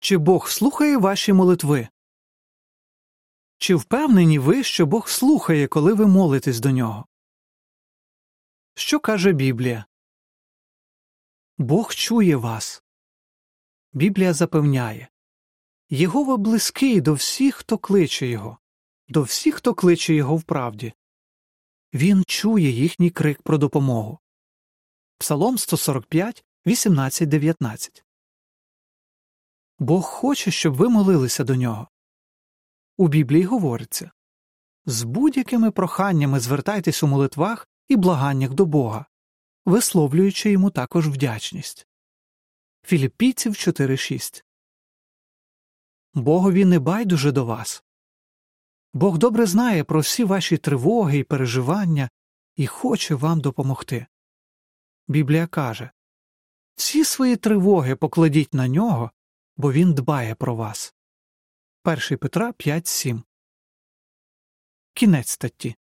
Чи Бог слухає ваші молитви? Чи впевнені ви, що Бог слухає, коли ви молитесь до нього? Що каже Біблія? Бог чує вас. Біблія запевняє Єгова близький до всіх, хто кличе його, до всіх, хто кличе його в правді. Він чує їхній крик про допомогу. Псалом 145, 18, 19 Бог хоче, щоб ви молилися до нього. У Біблії говориться з будь-якими проханнями звертайтесь у молитвах і благаннях до Бога, висловлюючи йому також вдячність. Філіппійців 4.6 Богові не байдуже до вас. Бог добре знає про всі ваші тривоги і переживання і хоче вам допомогти. Біблія каже всі свої тривоги покладіть на нього, бо він дбає про вас. 1 Петра 5.7 Кінець статті